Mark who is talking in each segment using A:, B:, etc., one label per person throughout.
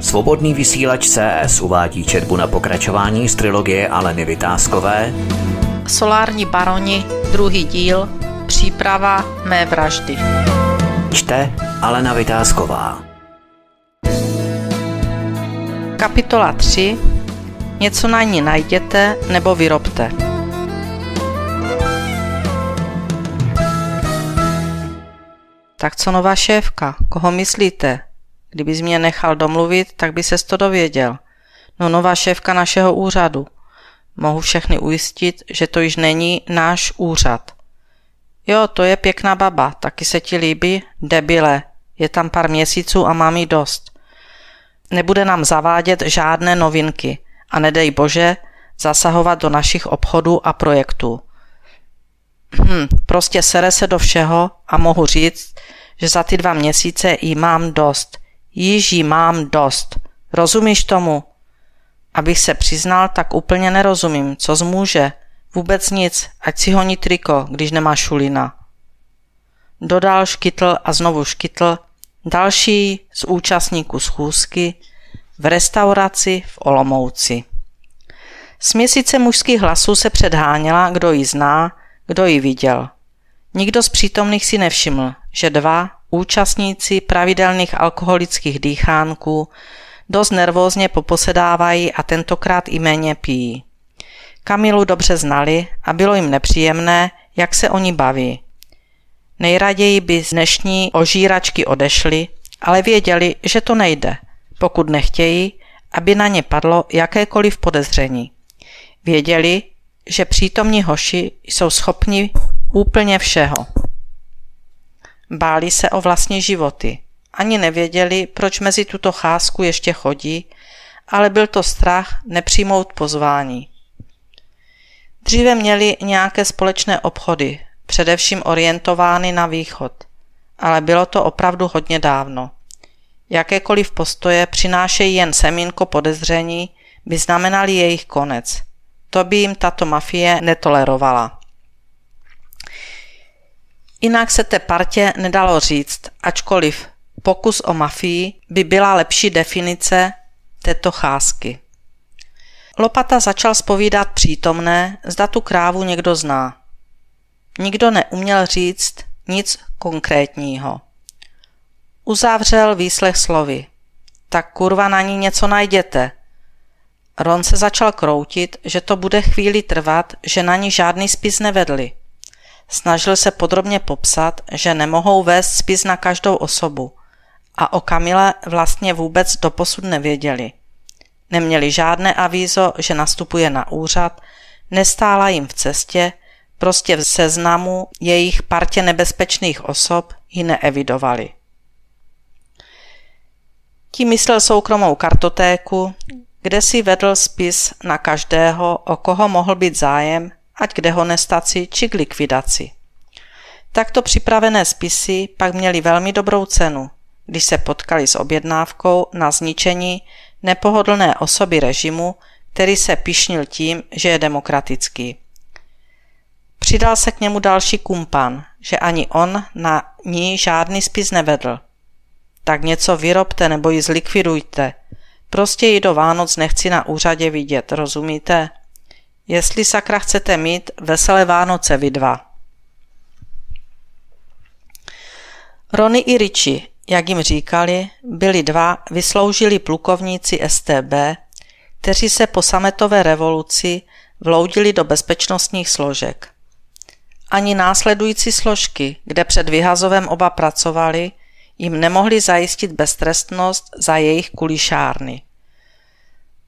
A: Svobodný vysílač CS uvádí četbu na pokračování z trilogie Aleny Vytázkové
B: Solární baroni, druhý díl, příprava mé vraždy.
A: Čte Alena Vytázková
B: Kapitola 3. Něco na ní najděte nebo vyrobte. Tak co nová šéfka? Koho myslíte? Kdybys mě nechal domluvit, tak by ses to dověděl. No nová šéfka našeho úřadu. Mohu všechny ujistit, že to již není náš úřad. Jo, to je pěkná baba, taky se ti líbí? Debile, je tam pár měsíců a mám jí dost. Nebude nám zavádět žádné novinky a nedej bože zasahovat do našich obchodů a projektů. Hm, prostě sere se do všeho a mohu říct, že za ty dva měsíce jí mám dost. Již jí mám dost. Rozumíš tomu? Abych se přiznal, tak úplně nerozumím. Co zmůže? Vůbec nic, ať si honí triko, když nemá šulina. Dodal škytl a znovu škytl další z účastníků schůzky v restauraci v Olomouci. Směsice mužských hlasů se předháněla, kdo ji zná, kdo ji viděl. Nikdo z přítomných si nevšiml, že dva účastníci pravidelných alkoholických dýchánků dost nervózně poposedávají a tentokrát i méně pijí. Kamilu dobře znali a bylo jim nepříjemné, jak se oni baví. Nejraději by z dnešní ožíračky odešli, ale věděli, že to nejde, pokud nechtějí, aby na ně padlo jakékoliv podezření. Věděli, že přítomní hoši jsou schopni úplně všeho. Báli se o vlastní životy. Ani nevěděli, proč mezi tuto cházku ještě chodí, ale byl to strach nepřijmout pozvání. Dříve měli nějaké společné obchody, především orientovány na východ, ale bylo to opravdu hodně dávno. Jakékoliv postoje přinášejí jen semínko podezření, by znamenali jejich konec. To by jim tato mafie netolerovala. Jinak se té partě nedalo říct, ačkoliv pokus o mafii by byla lepší definice této cházky. Lopata začal spovídat přítomné, zda tu krávu někdo zná. Nikdo neuměl říct nic konkrétního. Uzavřel výslech slovy. Tak kurva na ní něco najděte. Ron se začal kroutit, že to bude chvíli trvat, že na ní žádný spis nevedli. Snažil se podrobně popsat, že nemohou vést spis na každou osobu a o Kamile vlastně vůbec doposud nevěděli. Neměli žádné avízo, že nastupuje na úřad, nestála jim v cestě, prostě v seznamu jejich partě nebezpečných osob ji neevidovali. Tím myslel soukromou kartotéku, kde si vedl spis na každého, o koho mohl být zájem ať k dehonestaci či k likvidaci. Takto připravené spisy pak měly velmi dobrou cenu, když se potkali s objednávkou na zničení nepohodlné osoby režimu, který se pišnil tím, že je demokratický. Přidal se k němu další kumpan, že ani on na ní žádný spis nevedl. Tak něco vyrobte nebo ji zlikvidujte. Prostě ji do Vánoc nechci na úřadě vidět, rozumíte? Jestli sakra chcete mít veselé Vánoce vy dva. Rony i Richie, jak jim říkali, byli dva vysloužili plukovníci STB, kteří se po sametové revoluci vloudili do bezpečnostních složek. Ani následující složky, kde před vyhazovem oba pracovali, jim nemohli zajistit beztrestnost za jejich kulišárny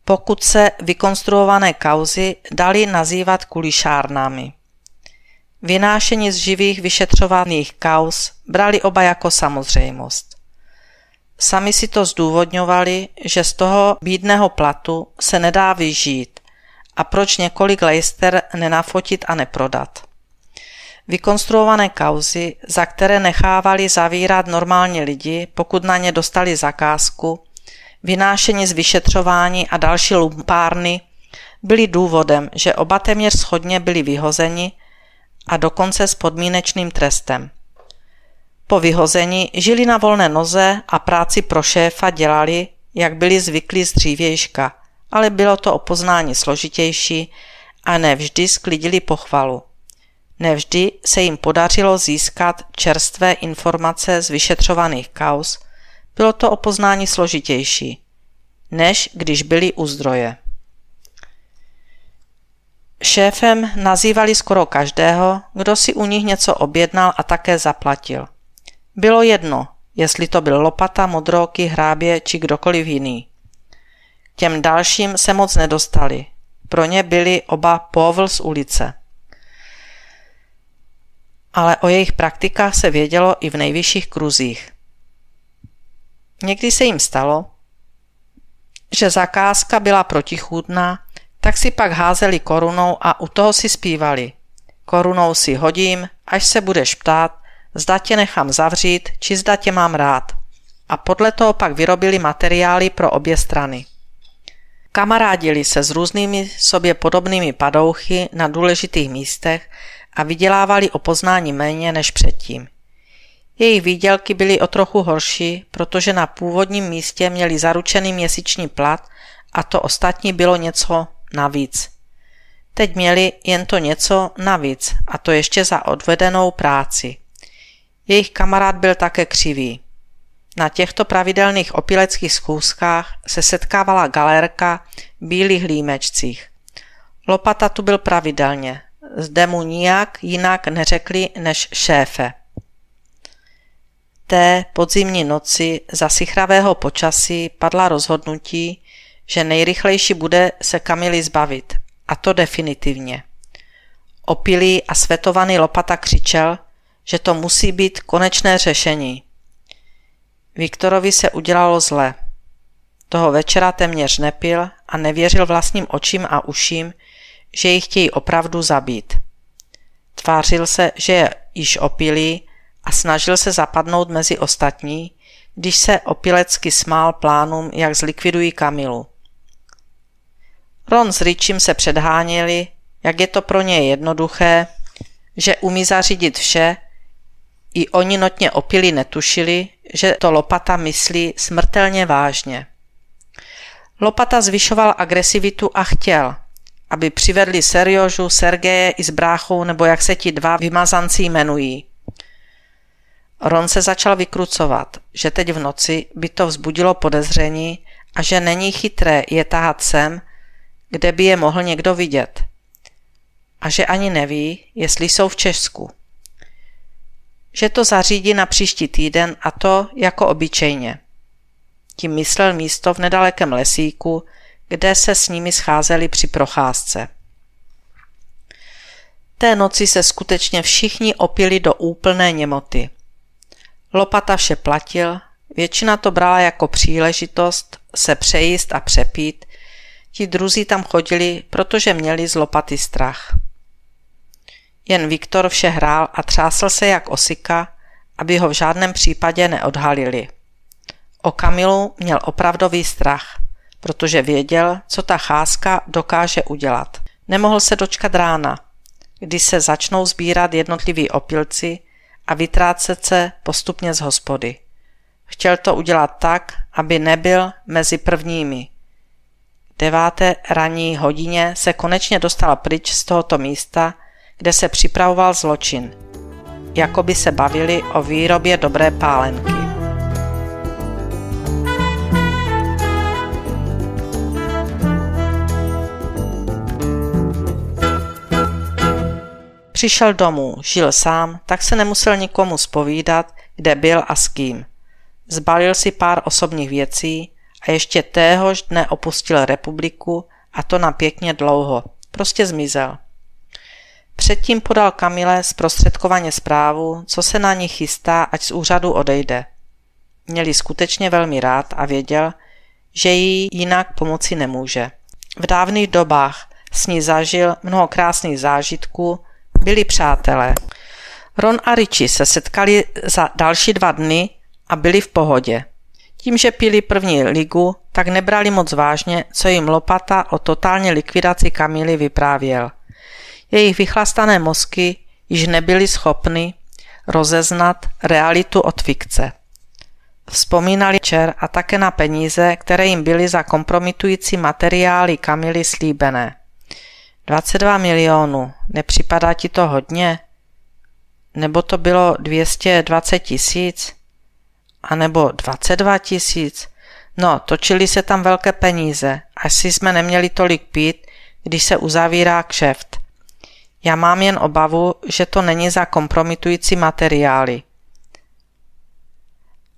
B: pokud se vykonstruované kauzy dali nazývat kulišárnami. Vynášení z živých vyšetřovaných kauz brali oba jako samozřejmost. Sami si to zdůvodňovali, že z toho bídného platu se nedá vyžít a proč několik lejster nenafotit a neprodat. Vykonstruované kauzy, za které nechávali zavírat normálně lidi, pokud na ně dostali zakázku, vynášení z vyšetřování a další lumpárny byly důvodem, že oba téměř schodně byli vyhozeni a dokonce s podmínečným trestem. Po vyhození žili na volné noze a práci pro šéfa dělali, jak byli zvyklí z dřívějška, ale bylo to o poznání složitější a nevždy sklidili pochvalu. Nevždy se jim podařilo získat čerstvé informace z vyšetřovaných kaus, bylo to o poznání složitější, než když byli u zdroje. Šéfem nazývali skoro každého, kdo si u nich něco objednal a také zaplatil. Bylo jedno, jestli to byl lopata, modroky, hrábě či kdokoliv jiný. Těm dalším se moc nedostali. Pro ně byli oba povl z ulice. Ale o jejich praktikách se vědělo i v nejvyšších kruzích. Někdy se jim stalo, že zakázka byla protichůdná, tak si pak házeli korunou a u toho si zpívali. Korunou si hodím, až se budeš ptát, zda tě nechám zavřít, či zda tě mám rád. A podle toho pak vyrobili materiály pro obě strany. Kamarádili se s různými sobě podobnými padouchy na důležitých místech a vydělávali o poznání méně než předtím. Jejich výdělky byly o trochu horší, protože na původním místě měli zaručený měsíční plat a to ostatní bylo něco navíc. Teď měli jen to něco navíc a to ještě za odvedenou práci. Jejich kamarád byl také křivý. Na těchto pravidelných opileckých schůzkách se setkávala galérka v bílých límečcích. Lopata tu byl pravidelně. Zde mu nijak jinak neřekli než šéfe. Té podzimní noci za sichravého počasí padla rozhodnutí, že nejrychlejší bude se Kamily zbavit, a to definitivně. Opilý a svetovaný Lopata křičel, že to musí být konečné řešení. Viktorovi se udělalo zle. Toho večera téměř nepil a nevěřil vlastním očím a uším, že ji chtějí opravdu zabít. Tvářil se, že je již opilý a snažil se zapadnout mezi ostatní, když se opilecky smál plánům, jak zlikvidují Kamilu. Ron s Richim se předháněli, jak je to pro ně jednoduché, že umí zařídit vše, i oni notně opili netušili, že to Lopata myslí smrtelně vážně. Lopata zvyšoval agresivitu a chtěl, aby přivedli Seriožu, Sergeje i s bráchou, nebo jak se ti dva vymazanci jmenují. Ron se začal vykrucovat, že teď v noci by to vzbudilo podezření a že není chytré je tahat sem, kde by je mohl někdo vidět. A že ani neví, jestli jsou v Česku. Že to zařídí na příští týden a to jako obyčejně. Tím myslel místo v nedalekém lesíku, kde se s nimi scházeli při procházce. Té noci se skutečně všichni opili do úplné němoty. Lopata vše platil, většina to brala jako příležitost se přejíst a přepít, ti druzí tam chodili, protože měli z lopaty strach. Jen Viktor vše hrál a třásl se jak osika, aby ho v žádném případě neodhalili. O Kamilu měl opravdový strach, protože věděl, co ta cházka dokáže udělat. Nemohl se dočkat rána, kdy se začnou sbírat jednotliví opilci a vytrácet se postupně z hospody. Chtěl to udělat tak, aby nebyl mezi prvními. Deváté ranní hodině se konečně dostal pryč z tohoto místa, kde se připravoval zločin. Jakoby se bavili o výrobě dobré pálenky. Přišel domů, žil sám, tak se nemusel nikomu spovídat, kde byl a s kým. Zbalil si pár osobních věcí a ještě téhož dne opustil republiku a to na pěkně dlouho. Prostě zmizel. Předtím podal Kamile zprostředkovaně zprávu, co se na ní chystá, ať z úřadu odejde. Měli skutečně velmi rád a věděl, že jí jinak pomoci nemůže. V dávných dobách s ní zažil mnoho krásných zážitků, byli přátelé. Ron a Richie se setkali za další dva dny a byli v pohodě. Tím, že pili první ligu, tak nebrali moc vážně, co jim Lopata o totální likvidaci Kamily vyprávěl. Jejich vychlastané mozky již nebyly schopny rozeznat realitu od fikce. Vzpomínali čer a také na peníze, které jim byly za kompromitující materiály Kamily slíbené. 22 milionů, nepřipadá ti to hodně? Nebo to bylo 220 tisíc? A nebo 22 tisíc? No, točili se tam velké peníze, asi jsme neměli tolik pít, když se uzavírá kšeft. Já mám jen obavu, že to není za kompromitující materiály.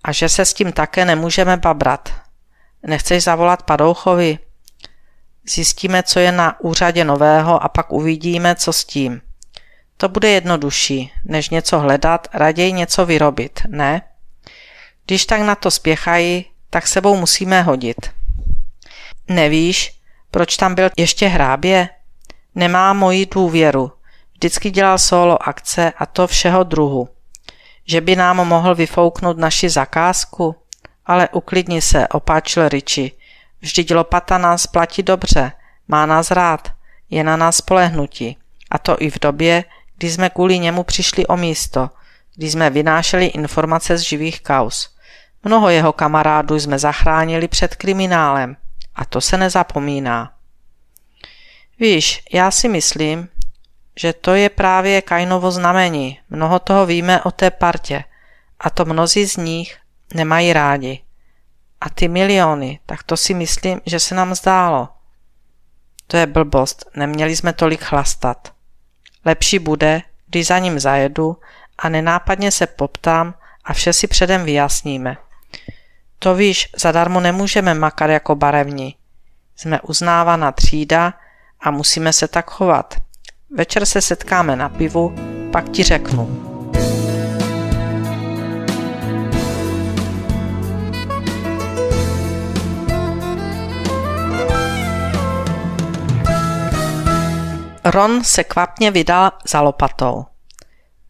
B: A že se s tím také nemůžeme babrat. Nechceš zavolat Padouchovi? Zjistíme, co je na úřadě nového a pak uvidíme, co s tím. To bude jednodušší, než něco hledat, raději něco vyrobit, ne? Když tak na to spěchají, tak sebou musíme hodit. Nevíš, proč tam byl ještě hrábě? Nemá moji důvěru. Vždycky dělal solo akce a to všeho druhu. Že by nám mohl vyfouknout naši zakázku? Ale uklidni se, opáčil Riči. Vždyť lopata nás platí dobře, má nás rád, je na nás spolehnutí. A to i v době, kdy jsme kvůli němu přišli o místo, kdy jsme vynášeli informace z živých kaus. Mnoho jeho kamarádů jsme zachránili před kriminálem a to se nezapomíná. Víš, já si myslím, že to je právě Kainovo znamení. Mnoho toho víme o té partě a to mnozí z nich nemají rádi. A ty miliony, tak to si myslím, že se nám zdálo. To je blbost, neměli jsme tolik chlastat. Lepší bude, když za ním zajedu a nenápadně se poptám a vše si předem vyjasníme. To víš, zadarmo nemůžeme makat jako barevní. Jsme uznávaná třída a musíme se tak chovat. Večer se setkáme na pivu, pak ti řeknu. Ron se kvapně vydal za lopatou.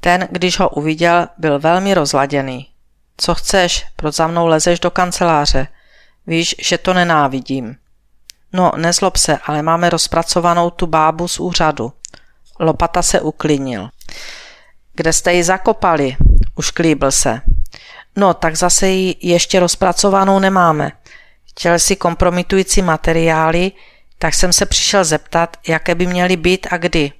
B: Ten, když ho uviděl, byl velmi rozladěný. Co chceš, proč za mnou lezeš do kanceláře? Víš, že to nenávidím. No, nezlob se, ale máme rozpracovanou tu bábu z úřadu. Lopata se uklidnil. Kde jste ji zakopali? Už klíbil se. No, tak zase ji ještě rozpracovanou nemáme. Chtěl si kompromitující materiály, tak jsem se přišel zeptat, jaké by měly být a kdy.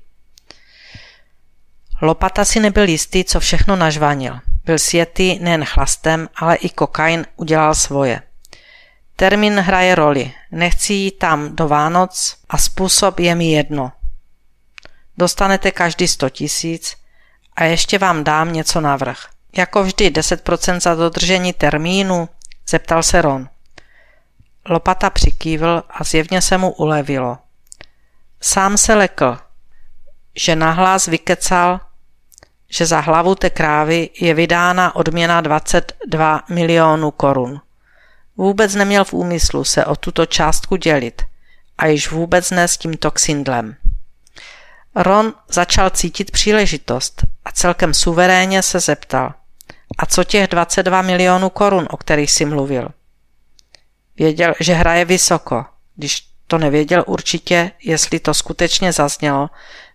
B: Lopata si nebyl jistý, co všechno nažvanil. Byl světý nejen chlastem, ale i kokain udělal svoje. Termín hraje roli. Nechci jít tam do Vánoc a způsob je mi jedno. Dostanete každý 100 tisíc a ještě vám dám něco navrh. Jako vždy 10% za dodržení termínu? Zeptal se Ron. Lopata přikývl a zjevně se mu ulevilo. Sám se lekl, že nahlás vykecal, že za hlavu té krávy je vydána odměna 22 milionů korun. Vůbec neměl v úmyslu se o tuto částku dělit a již vůbec ne s tímto ksindlem. Ron začal cítit příležitost a celkem suverénně se zeptal. A co těch 22 milionů korun, o kterých si mluvil? Věděl, že hraje vysoko, když to nevěděl určitě, jestli to skutečně zaznělo,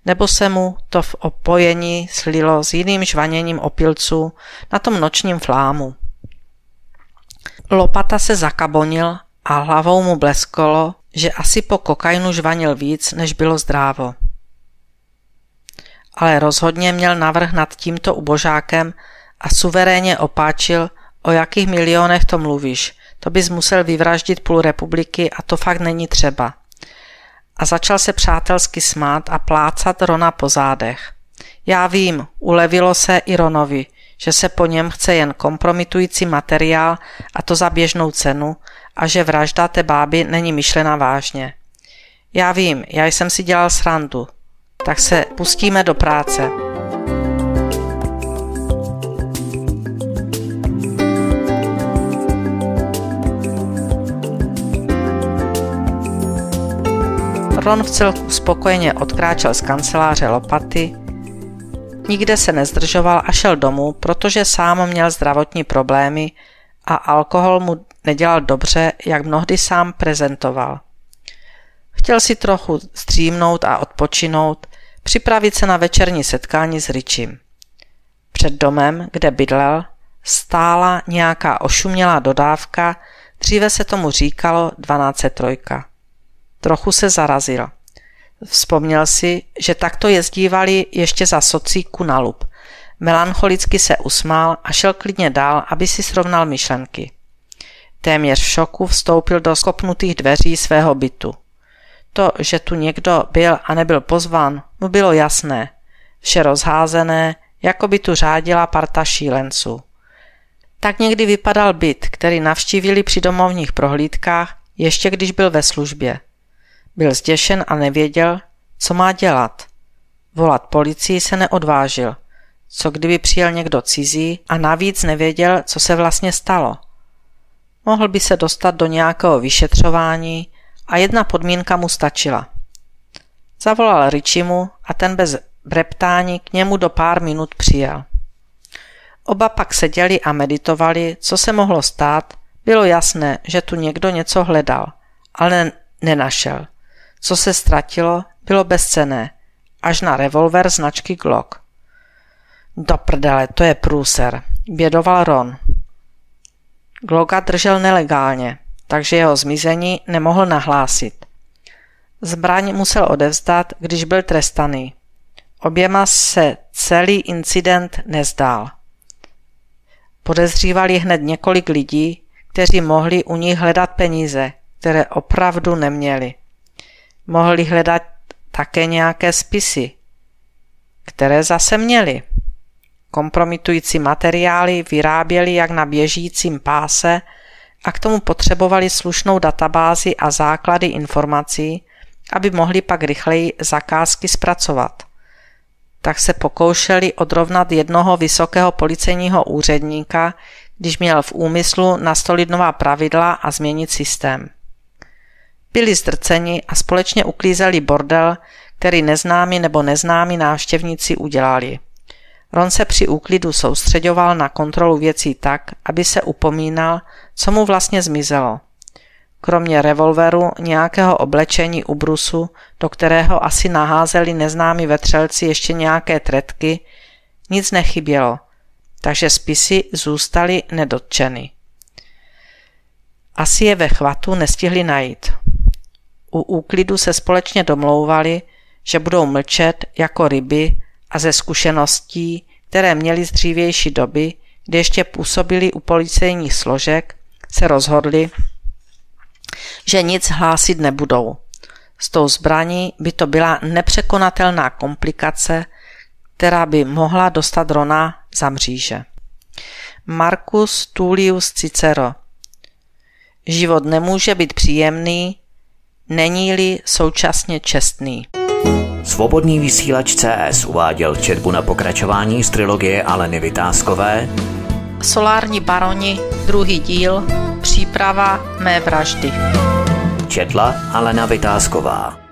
B: nebo se mu to v opojení slilo s jiným žvaněním opilců na tom nočním flámu. Lopata se zakabonil a hlavou mu bleskolo, že asi po kokainu žvanil víc, než bylo zdrávo. Ale rozhodně měl navrh nad tímto ubožákem a suverénně opáčil, o jakých milionech to mluvíš, to bys musel vyvraždit půl republiky a to fakt není třeba. A začal se přátelsky smát a plácat Rona po zádech. Já vím, ulevilo se i Ronovi, že se po něm chce jen kompromitující materiál a to za běžnou cenu a že vražda té báby není myšlena vážně. Já vím, já jsem si dělal srandu. Tak se pustíme do práce. Ron v celku spokojeně odkráčel z kanceláře lopaty, nikde se nezdržoval a šel domů, protože sám měl zdravotní problémy a alkohol mu nedělal dobře, jak mnohdy sám prezentoval. Chtěl si trochu střímnout a odpočinout, připravit se na večerní setkání s Richim. Před domem, kde bydlel, stála nějaká ošumělá dodávka, dříve se tomu říkalo 1203. Trochu se zarazil. Vzpomněl si, že takto jezdívali ještě za socíku na lup. Melancholicky se usmál a šel klidně dál, aby si srovnal myšlenky. Téměř v šoku vstoupil do skopnutých dveří svého bytu. To, že tu někdo byl a nebyl pozván, mu bylo jasné. Vše rozházené, jako by tu řádila parta šílenců. Tak někdy vypadal byt, který navštívili při domovních prohlídkách, ještě když byl ve službě. Byl zděšen a nevěděl, co má dělat. Volat policii se neodvážil. Co kdyby přijel někdo cizí a navíc nevěděl, co se vlastně stalo. Mohl by se dostat do nějakého vyšetřování a jedna podmínka mu stačila. Zavolal Richimu a ten bez breptání k němu do pár minut přijel. Oba pak seděli a meditovali, co se mohlo stát. Bylo jasné, že tu někdo něco hledal, ale nenašel. Co se ztratilo, bylo bezcené, až na revolver značky Glock. Do prdele, to je průser, bědoval Ron. Glocka držel nelegálně, takže jeho zmizení nemohl nahlásit. Zbraň musel odevzdat, když byl trestaný. Oběma se celý incident nezdál. Podezřívali hned několik lidí, kteří mohli u nich hledat peníze, které opravdu neměli. Mohli hledat také nějaké spisy, které zase měli. Kompromitující materiály vyráběli jak na běžícím páse a k tomu potřebovali slušnou databázi a základy informací, aby mohli pak rychleji zakázky zpracovat tak se pokoušeli odrovnat jednoho vysokého policejního úředníka, když měl v úmyslu nastolit nová pravidla a změnit systém. Byli zdrceni a společně uklízeli bordel, který neznámí nebo neznámí návštěvníci udělali. Ron se při úklidu soustředoval na kontrolu věcí tak, aby se upomínal, co mu vlastně zmizelo. Kromě revolveru, nějakého oblečení ubrusu, do kterého asi naházeli neznámí vetřelci ještě nějaké tretky, nic nechybělo, takže spisy zůstaly nedotčeny. Asi je ve chvatu nestihli najít. U úklidu se společně domlouvali, že budou mlčet jako ryby a ze zkušeností, které měli z dřívější doby, kdy ještě působili u policejních složek, se rozhodli, že nic hlásit nebudou. S tou zbraní by to byla nepřekonatelná komplikace, která by mohla dostat Rona za mříže. Marcus Tullius Cicero Život nemůže být příjemný, není-li současně čestný.
A: Svobodný vysílač CS uváděl četbu na pokračování z trilogie Aleny Vytázkové
B: Solární baroni, druhý díl, příprava mé vraždy.
A: Četla Alena Vytázková.